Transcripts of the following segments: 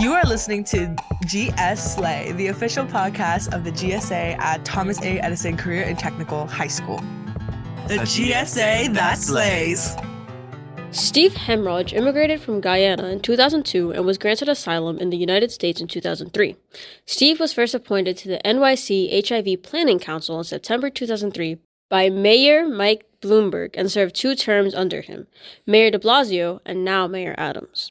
You are listening to GS Slay, the official podcast of the GSA at Thomas A. Edison Career and Technical High School. The, the GSA, GSA that slays. Steve Hemraj immigrated from Guyana in 2002 and was granted asylum in the United States in 2003. Steve was first appointed to the NYC HIV Planning Council in September 2003 by Mayor Mike Bloomberg and served two terms under him, Mayor de Blasio and now Mayor Adams.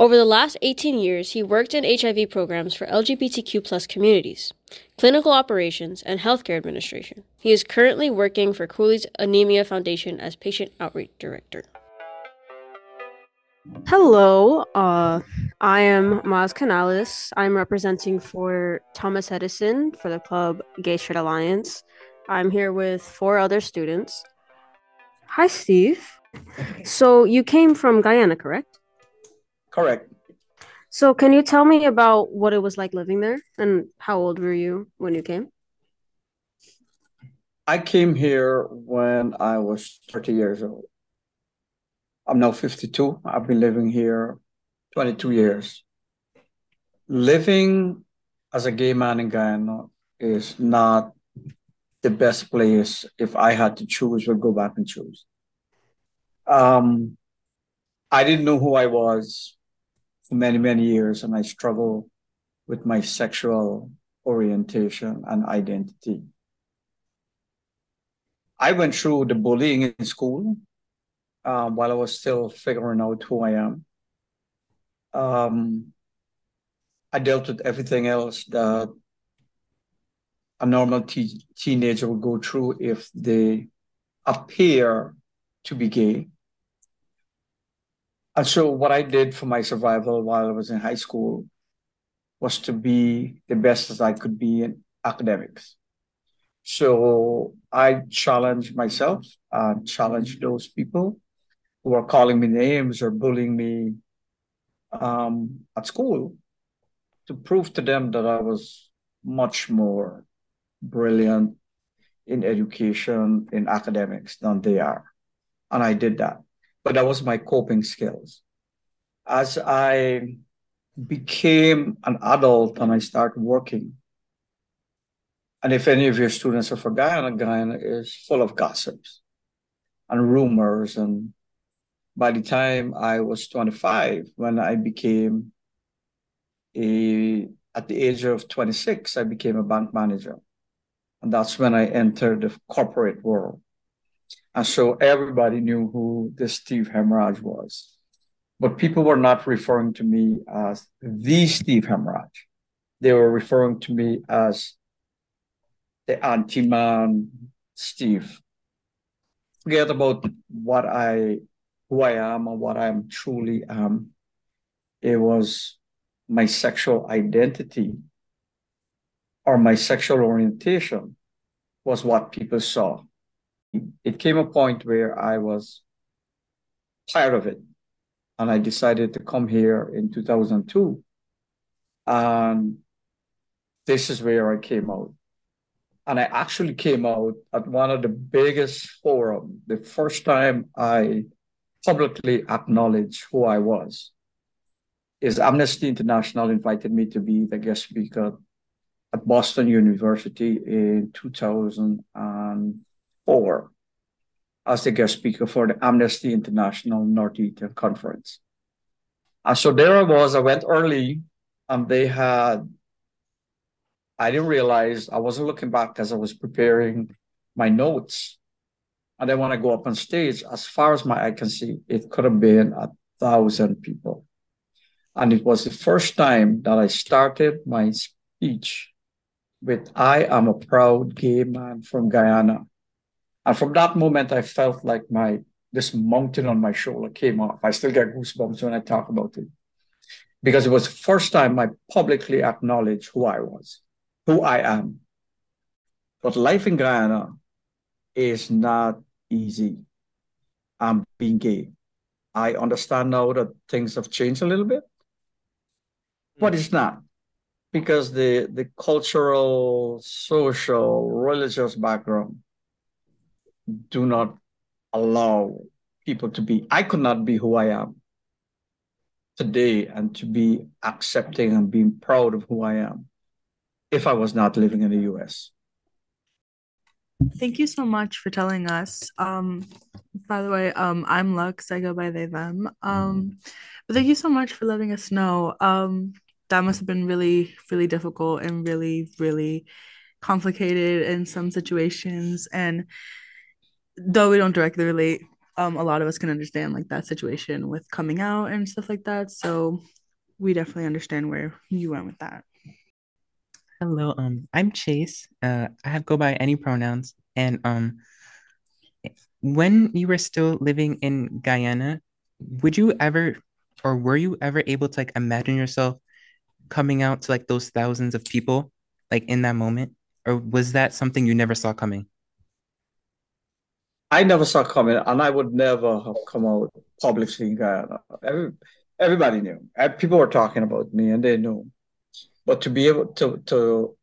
Over the last 18 years, he worked in HIV programs for LGBTQ plus communities, clinical operations, and healthcare administration. He is currently working for Cooley's Anemia Foundation as patient outreach director. Hello, uh, I am Maz Canales. I'm representing for Thomas Edison for the club Gay Straight Alliance. I'm here with four other students. Hi, Steve. So you came from Guyana, correct? Correct. So can you tell me about what it was like living there and how old were you when you came? I came here when I was 30 years old. I'm now 52. I've been living here 22 years. Living as a gay man in Guyana is not the best place if I had to choose, would go back and choose. Um, I didn't know who I was many, many years, and I struggle with my sexual orientation and identity. I went through the bullying in school um, while I was still figuring out who I am. Um, I dealt with everything else that a normal te- teenager would go through if they appear to be gay. So, what I did for my survival while I was in high school was to be the best as I could be in academics. So, I challenged myself and challenged those people who are calling me names or bullying me um, at school to prove to them that I was much more brilliant in education, in academics than they are. And I did that. But that was my coping skills. As I became an adult and I started working, and if any of your students are from Guyana, Guyana is full of gossips and rumors and by the time I was 25, when I became a, at the age of 26, I became a bank manager. And that's when I entered the corporate world. And so everybody knew who this Steve Hemraj was. But people were not referring to me as the Steve Hemraj. They were referring to me as the anti-man Steve. Forget about what I who I am and what I am truly am. It was my sexual identity or my sexual orientation was what people saw. It came a point where I was tired of it. And I decided to come here in 2002. And this is where I came out. And I actually came out at one of the biggest forums. The first time I publicly acknowledged who I was is Amnesty International invited me to be the guest speaker at Boston University in 2004 as the guest speaker for the Amnesty International North Northeastern Conference. And so there I was, I went early and they had, I didn't realize, I wasn't looking back as I was preparing my notes. And then when I go up on stage, as far as my eye can see, it could have been a thousand people. And it was the first time that I started my speech with I am a proud gay man from Guyana. And from that moment, I felt like my this mountain on my shoulder came off. I still get goosebumps when I talk about it. Because it was the first time I publicly acknowledged who I was, who I am. But life in Guyana is not easy. I'm being gay. I understand now that things have changed a little bit, but it's not because the the cultural, social, religious background do not allow people to be. I could not be who I am today and to be accepting and being proud of who I am if I was not living in the US. Thank you so much for telling us. Um, by the way, um, I'm Lux. I go by they them. Um, but thank you so much for letting us know. Um, that must have been really, really difficult and really, really complicated in some situations. And though we don't directly relate, um, a lot of us can understand like that situation with coming out and stuff like that. So we definitely understand where you went with that. Hello, um, I'm Chase. Uh, I have go by any pronouns. And um, when you were still living in Guyana, would you ever, or were you ever able to like imagine yourself coming out to like those thousands of people, like in that moment, or was that something you never saw coming? I never saw coming, and I would never have come out publicly in Guyana. Every, everybody knew. People were talking about me, and they knew. But to be able to to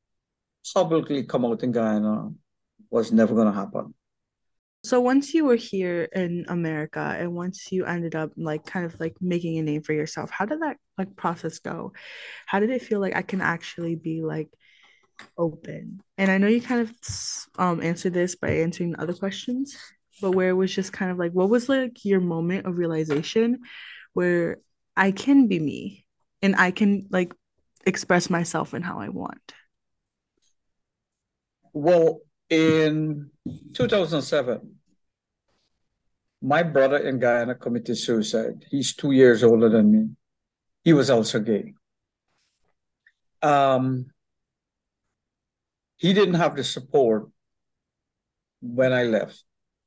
publicly come out in Guyana was never going to happen. So once you were here in America and once you ended up like kind of like making a name for yourself, how did that like process go? How did it feel like I can actually be like open? And I know you kind of um answered this by answering other questions, but where it was just kind of like what was like your moment of realization where I can be me and I can like express myself in how I want? Well, in 2007, my brother in Guyana committed suicide. He's two years older than me. He was also gay. Um, he didn't have the support when I left.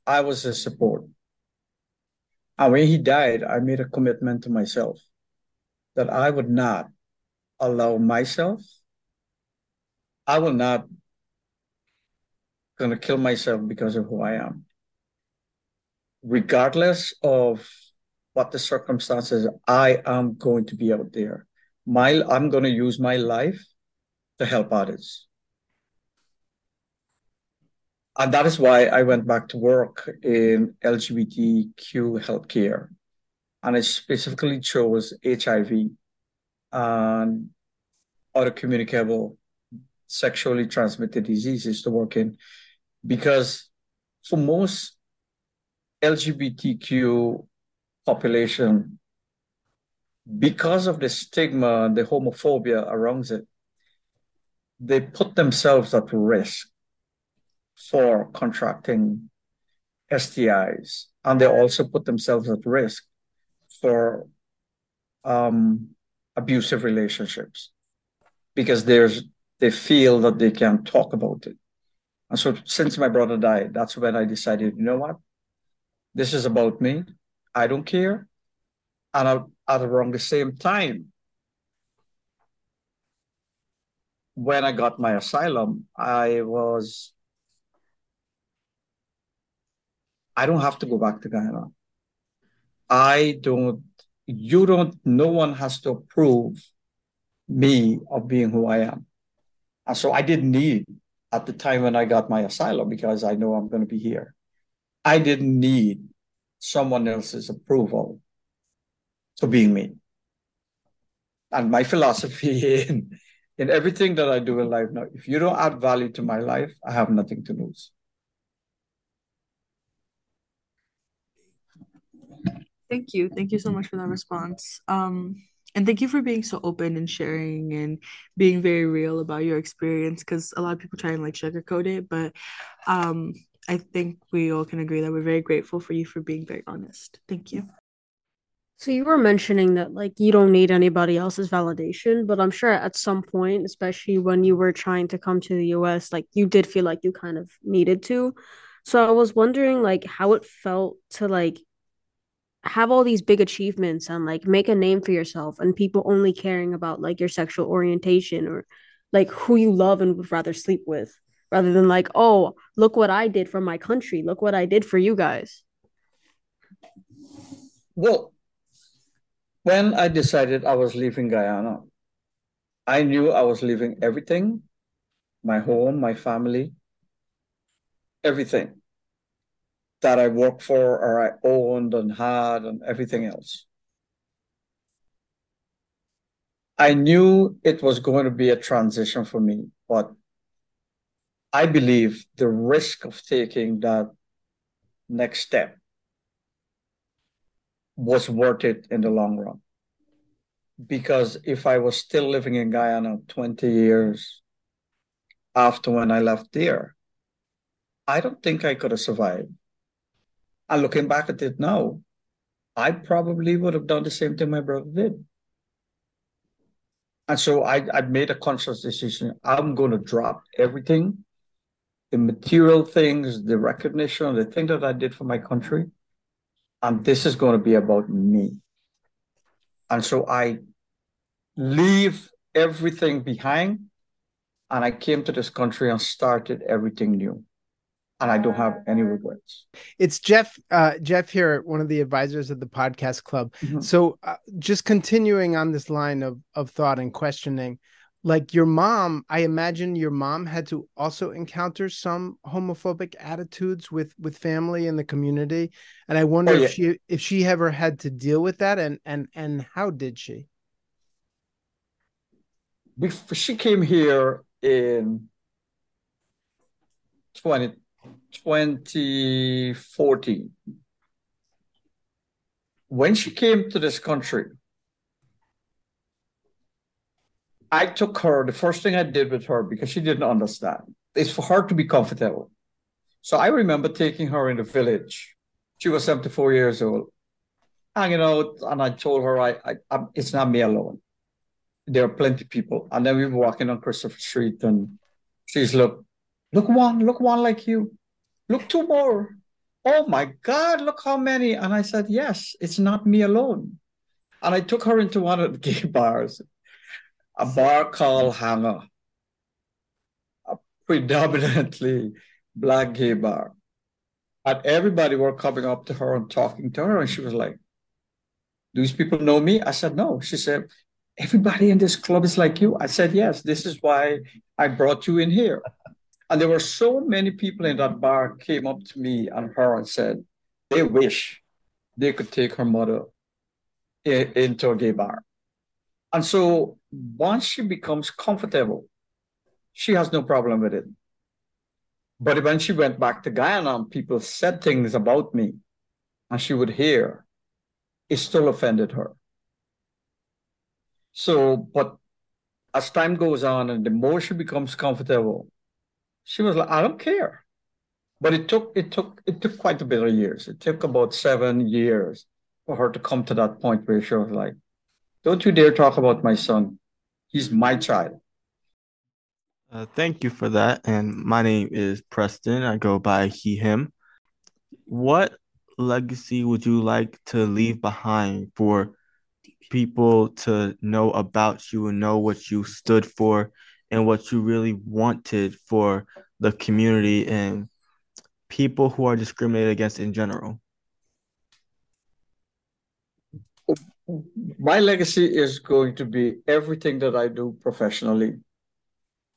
I was his support. And when he died, I made a commitment to myself that I would not allow myself, I will not going to kill myself because of who I am. Regardless of what the circumstances, I am going to be out there. My, I'm going to use my life to help others. And that is why I went back to work in LGBTQ healthcare. And I specifically chose HIV and other communicable sexually transmitted diseases to work in because for most LGBTQ population, because of the stigma and the homophobia around it, they put themselves at risk for contracting STIs, and they also put themselves at risk for um, abusive relationships because there's they feel that they can't talk about it. And so since my brother died, that's when I decided, you know what? This is about me. I don't care. And I, at around the same time, when I got my asylum, I was, I don't have to go back to Guyana. I don't, you don't, no one has to approve me of being who I am. And so I didn't need at the time when I got my asylum because I know I'm going to be here. I didn't need someone else's approval to being me. And my philosophy in, in everything that I do in life now, if you don't add value to my life, I have nothing to lose. Thank you. Thank you so much for that response. Um, and thank you for being so open and sharing and being very real about your experience because a lot of people try and like sugarcoat it but um i think we all can agree that we're very grateful for you for being very honest thank you so you were mentioning that like you don't need anybody else's validation but i'm sure at some point especially when you were trying to come to the us like you did feel like you kind of needed to so i was wondering like how it felt to like have all these big achievements and like make a name for yourself and people only caring about like your sexual orientation or like who you love and would rather sleep with rather than like oh look what i did for my country. Look what i did for you guys. Well when i decided i was leaving guyana i knew i was leaving everything my home my family everything that I worked for or I owned and had and everything else. I knew it was going to be a transition for me, but I believe the risk of taking that next step was worth it in the long run. Because if I was still living in Guyana 20 years after when I left there, I don't think I could have survived. And looking back at it now, I probably would have done the same thing my brother did. And so I, I made a conscious decision. I'm going to drop everything the material things, the recognition, the thing that I did for my country. And this is going to be about me. And so I leave everything behind and I came to this country and started everything new. And I don't have any regrets. It's Jeff, uh, Jeff here, one of the advisors of the podcast club. Mm-hmm. So, uh, just continuing on this line of of thought and questioning, like your mom i imagine your mom had to also encounter some homophobic attitudes with with family and the community and i wonder oh, yeah. if she if she ever had to deal with that and and and how did she Before she came here in 20, 2014 when she came to this country I took her, the first thing I did with her, because she didn't understand, is for her to be comfortable. So I remember taking her in the village. She was 74 years old, hanging out, and I told her, I, I, I it's not me alone. There are plenty of people. And then we were walking on Christopher Street, and she's, look, look one, look one like you. Look two more. Oh my God, look how many. And I said, yes, it's not me alone. And I took her into one of the gay bars a bar called Hangar, a predominantly black gay bar. And everybody were coming up to her and talking to her, and she was like, do These people know me? I said, No. She said, Everybody in this club is like you. I said, Yes, this is why I brought you in here. And there were so many people in that bar came up to me and her and said, they wish they could take her mother in, into a gay bar. And so once she becomes comfortable, she has no problem with it. But when she went back to Guyana people said things about me and she would hear, it still offended her. So, but as time goes on and the more she becomes comfortable, she was like, I don't care. But it took it took it took quite a bit of years. It took about seven years for her to come to that point where she was like, don't you dare talk about my son. He's my child. Uh, thank you for that. And my name is Preston. I go by he, him. What legacy would you like to leave behind for people to know about you and know what you stood for and what you really wanted for the community and people who are discriminated against in general? my legacy is going to be everything that I do professionally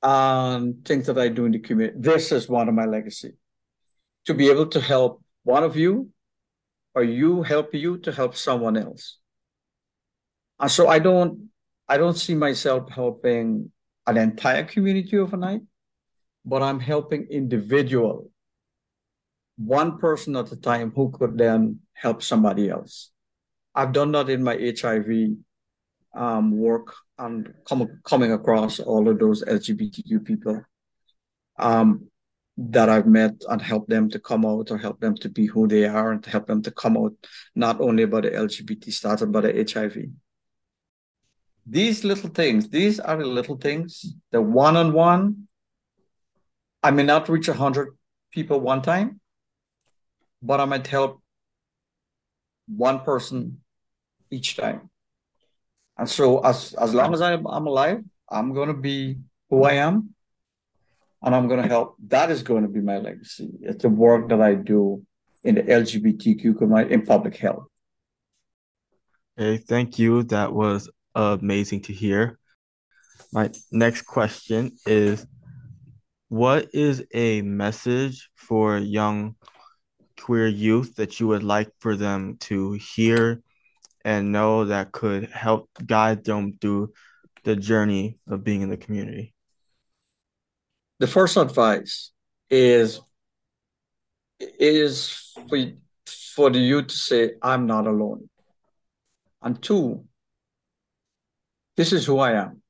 and things that I do in the community. This is one of my legacy. To be able to help one of you or you help you to help someone else. And so I don't I don't see myself helping an entire community overnight, but I'm helping individual, one person at a time who could then help somebody else. I've done that in my HIV um, work and come, coming across all of those LGBTQ people um, that I've met and help them to come out or help them to be who they are and to help them to come out not only about the LGBT status but the HIV. These little things, these are the little things. The one-on-one, I may not reach a hundred people one time, but I might help one person each time. And so as as long as I'm I'm alive, I'm gonna be who I am and I'm gonna help. That is going to be my legacy. It's the work that I do in the LGBTQ community in public health. Okay, thank you. That was amazing to hear. My next question is what is a message for young queer youth that you would like for them to hear and know that could help guide them through the journey of being in the community? The first advice is is for for the youth to say, I'm not alone. And two, this is who I am.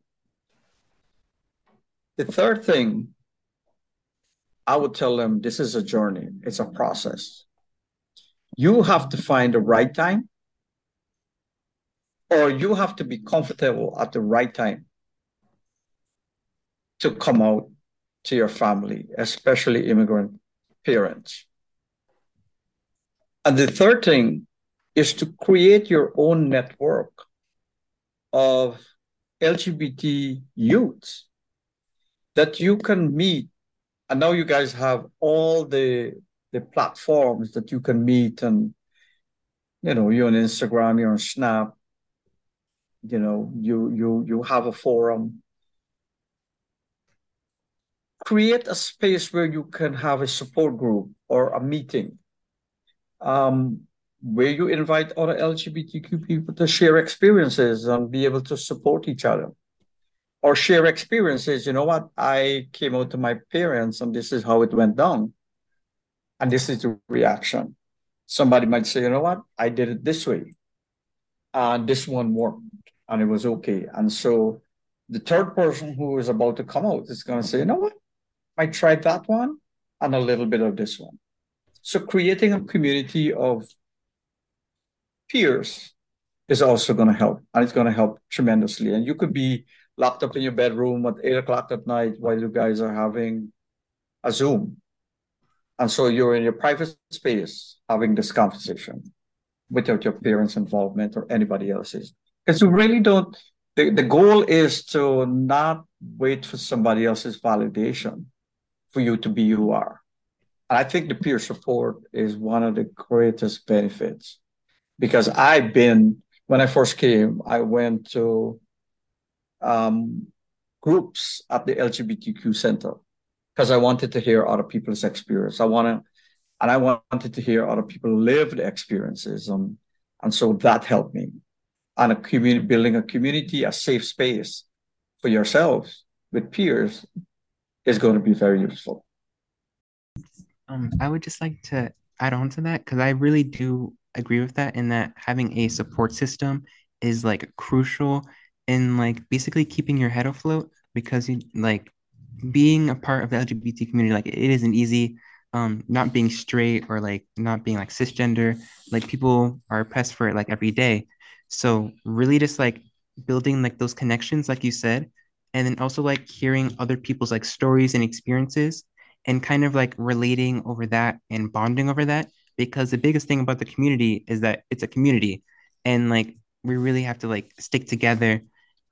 The third thing, I would tell them this is a journey, it's a process. You have to find the right time, or you have to be comfortable at the right time to come out to your family, especially immigrant parents. And the third thing is to create your own network of LGBT youths that you can meet. And now you guys have all the the platforms that you can meet and you know, you're on Instagram, you're on Snap, you know, you you you have a forum. Create a space where you can have a support group or a meeting um, where you invite other LGBTQ people to share experiences and be able to support each other or share experiences. You know what? I came out to my parents and this is how it went down. And this is the reaction. Somebody might say, you know what? I did it this way. And this one worked and it was okay. And so the third person who is about to come out is going to say, you know what? I tried that one and a little bit of this one. So creating a community of peers is also going to help, and it's going to help tremendously. And you could be locked up in your bedroom at eight o'clock at night while you guys are having a Zoom. And so you're in your private space having this conversation without your parents' involvement or anybody else's. Because you really don't, the, the goal is to not wait for somebody else's validation for you to be who you are. And I think the peer support is one of the greatest benefits because I've been, when I first came, I went to um, groups at the LGBTQ Center because I wanted to hear other people's experience. I want to, and I wanted to hear other people lived experiences. And, and so that helped me. And a community, building a community, a safe space for yourselves with peers is going to be very useful. Um, I would just like to add on to that because I really do agree with that in that having a support system is like crucial in like basically keeping your head afloat because you like being a part of the LGBT community, like it isn't easy. Um, not being straight or like not being like cisgender, like people are oppressed for it like every day. So really just like building like those connections, like you said, and then also like hearing other people's like stories and experiences and kind of like relating over that and bonding over that because the biggest thing about the community is that it's a community. And like we really have to like stick together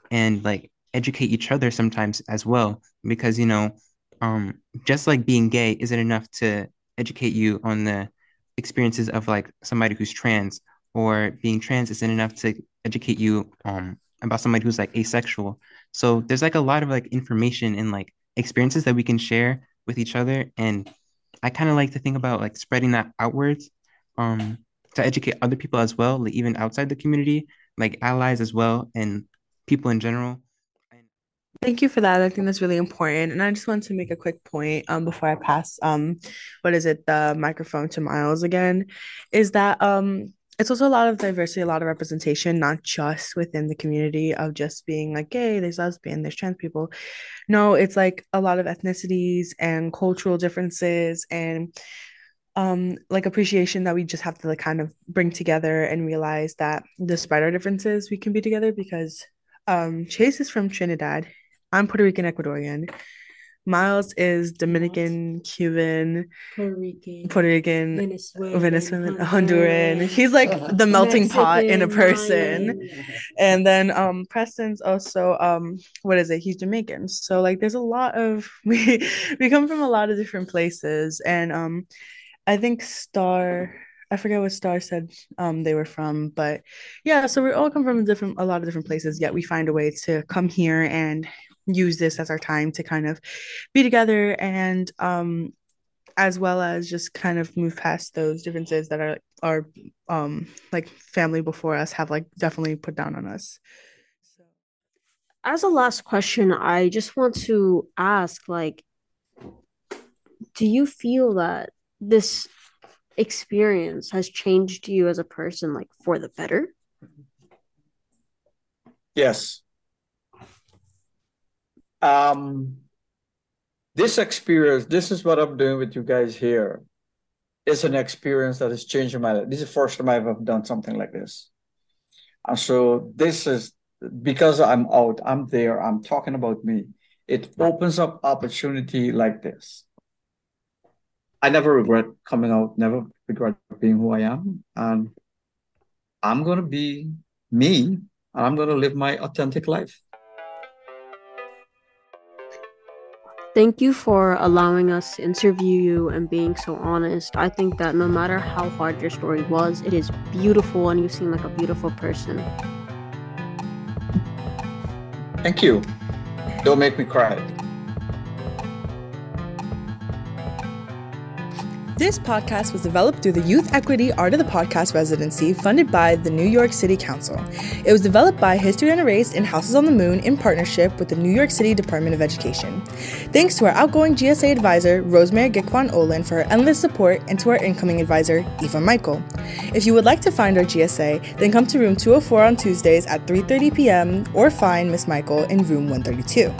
and like educate each other sometimes as well because you know um just like being gay isn't enough to educate you on the experiences of like somebody who's trans or being trans isn't enough to educate you um about somebody who's like asexual. So there's like a lot of like information and like experiences that we can share with each other and i kind of like to think about like spreading that outwards um to educate other people as well like even outside the community like allies as well and people in general Thank you for that. I think that's really important. And I just want to make a quick point um before I pass um what is it the microphone to Miles again is that um it's also a lot of diversity, a lot of representation, not just within the community of just being like gay, there's lesbian, there's trans people. No, it's like a lot of ethnicities and cultural differences and um like appreciation that we just have to like kind of bring together and realize that despite our differences, we can be together because um Chase is from Trinidad. I'm Puerto Rican Ecuadorian. Miles is Dominican, Cuban, Puerto Rican, Puerto Rican, Venezuelan, Venezuelan, Honduran. Honduran. He's like the melting pot in a person. And then um Preston's also um what is it? He's Jamaican. So like there's a lot of we we come from a lot of different places. And um I think Star I forget what Star said um they were from, but yeah, so we all come from different a lot of different places, yet we find a way to come here and use this as our time to kind of be together and um as well as just kind of move past those differences that are are um like family before us have like definitely put down on us. So as a last question, I just want to ask like do you feel that this experience has changed you as a person like for the better? Yes. Um this experience, this is what I'm doing with you guys here. It's an experience that has changed my life. This is the first time I've done something like this. And so this is because I'm out, I'm there, I'm talking about me. It opens up opportunity like this. I never regret coming out, never regret being who I am. And I'm going to be me, and I'm going to live my authentic life. Thank you for allowing us to interview you and being so honest. I think that no matter how hard your story was, it is beautiful and you seem like a beautiful person. Thank you. Don't make me cry. This podcast was developed through the Youth Equity Art of the Podcast residency funded by the New York City Council. It was developed by History UnErased and Houses on the Moon in partnership with the New York City Department of Education. Thanks to our outgoing GSA advisor, Rosemary Gikwan Olin, for her endless support, and to our incoming advisor, Eva Michael. If you would like to find our GSA, then come to room 204 on Tuesdays at 3:30 p.m. or find Miss Michael in room 132.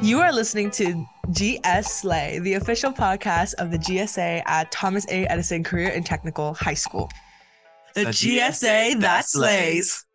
You are listening to GS Slay, the official podcast of the GSA at Thomas A. Edison Career and Technical High School. The, The GSA GSA that that slays.